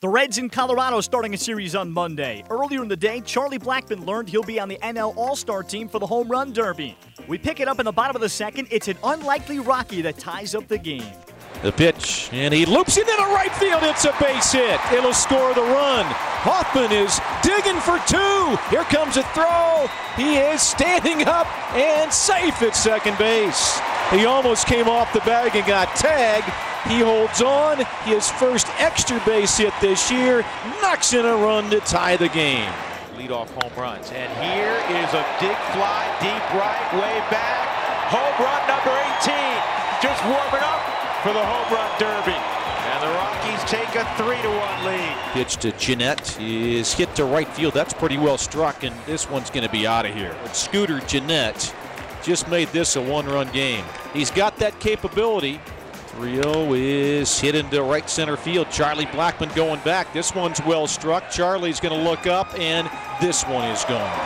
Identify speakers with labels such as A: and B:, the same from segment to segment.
A: The Reds in Colorado starting a series on Monday. Earlier in the day, Charlie Blackmon learned he'll be on the NL All Star team for the Home Run Derby. We pick it up in the bottom of the second. It's an unlikely Rocky that ties up the game.
B: The pitch, and he loops it into right field. It's a base hit. It'll score the run. Hoffman is digging for two. Here comes a throw. He is standing up and safe at second base. He almost came off the bag and got tagged. He holds on. His first extra base hit this year knocks in a run to tie the game.
C: Leadoff home runs. And here is a dig fly deep right, way back. Home run number 18. Just warming up for the home run derby. And the Rockies take a 3 to 1 lead.
B: Pitch to Gennett is hit to right field. That's pretty well struck, and this one's going to be out of here. But Scooter Gennett just made this a one run game. He's got that capability. 3 0 is hit into right center field. Charlie Blackmon going back. This one's well struck. Charlie's going to look up, and this one is gone.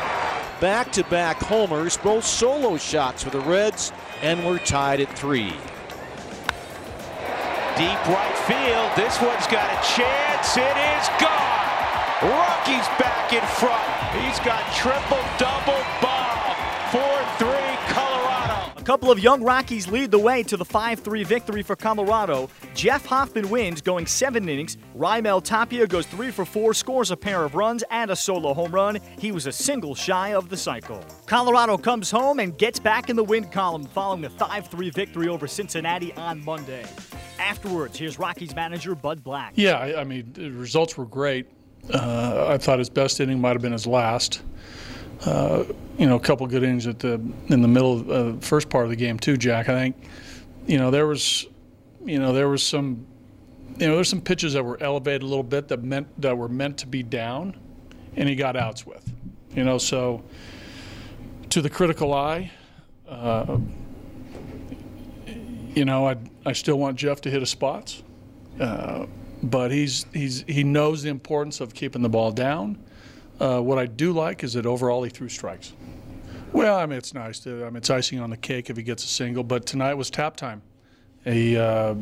B: Back to back homers, both solo shots for the Reds, and we're tied at three.
C: Deep right field. This one's got a chance. It is gone. Rockies back in front. He's got triple
A: A couple of young Rockies lead the way to the 5 3 victory for Colorado. Jeff Hoffman wins, going seven innings. Raimel Tapia goes three for four, scores a pair of runs and a solo home run. He was a single shy of the cycle. Colorado comes home and gets back in the win column following a 5 3 victory over Cincinnati on Monday. Afterwards, here's Rockies manager Bud Black.
D: Yeah, I, I mean, the results were great. Uh, I thought his best inning might have been his last. Uh, you know, a couple good innings at the in the middle of the uh, first part of the game too, Jack. I think, you know, there was, you know, there was some, you know, there's some pitches that were elevated a little bit that meant that were meant to be down, and he got outs with. You know, so to the critical eye, uh, you know, I I still want Jeff to hit his spots, uh, but he's he's he knows the importance of keeping the ball down. Uh, what I do like is that overall he threw strikes. Well, I mean it's nice. To, I mean it's icing on the cake if he gets a single. But tonight was tap time. He, uh,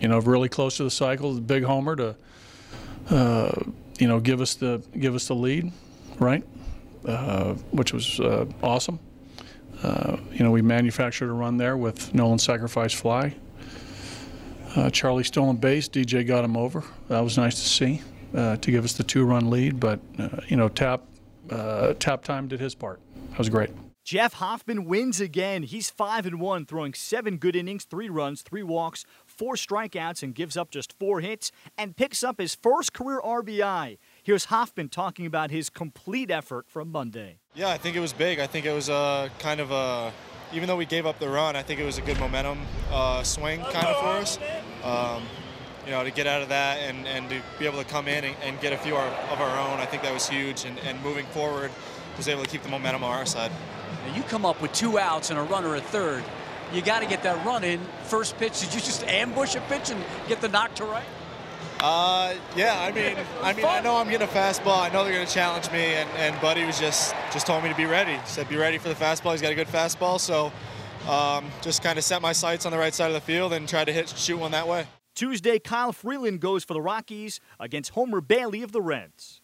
D: you know, really close to the cycle, the big homer to, uh, you know, give us the give us the lead, right? Uh, which was uh, awesome. Uh, you know, we manufactured a run there with Nolan sacrifice fly. Charlie stolen base. DJ got him over. That was nice to see uh, to give us the two-run lead. But uh, you know, tap uh, tap time did his part. That was great.
A: Jeff Hoffman wins again. He's 5 and 1, throwing 7 good innings, 3 runs, 3 walks, 4 strikeouts, and gives up just 4 hits, and picks up his first career RBI. Here's Hoffman talking about his complete effort from Monday.
E: Yeah, I think it was big. I think it was a kind of a, even though we gave up the run, I think it was a good momentum uh, swing kind of for us. You know, to get out of that and, and to be able to come in and, and get a few of our own, I think that was huge. And, and moving forward, was able to keep the momentum on our side.
F: You come up with two outs and a runner at third. You got to get that run in. First pitch, did you just ambush a pitch and get the knock to right?
E: Uh, yeah. I mean, I mean, I know I'm getting a fastball. I know they're going to challenge me, and, and Buddy was just just told me to be ready. He said, "Be ready for the fastball." He's got a good fastball, so um, just kind of set my sights on the right side of the field and try to hit shoot one that way.
A: Tuesday, Kyle Freeland goes for the Rockies against Homer Bailey of the Reds.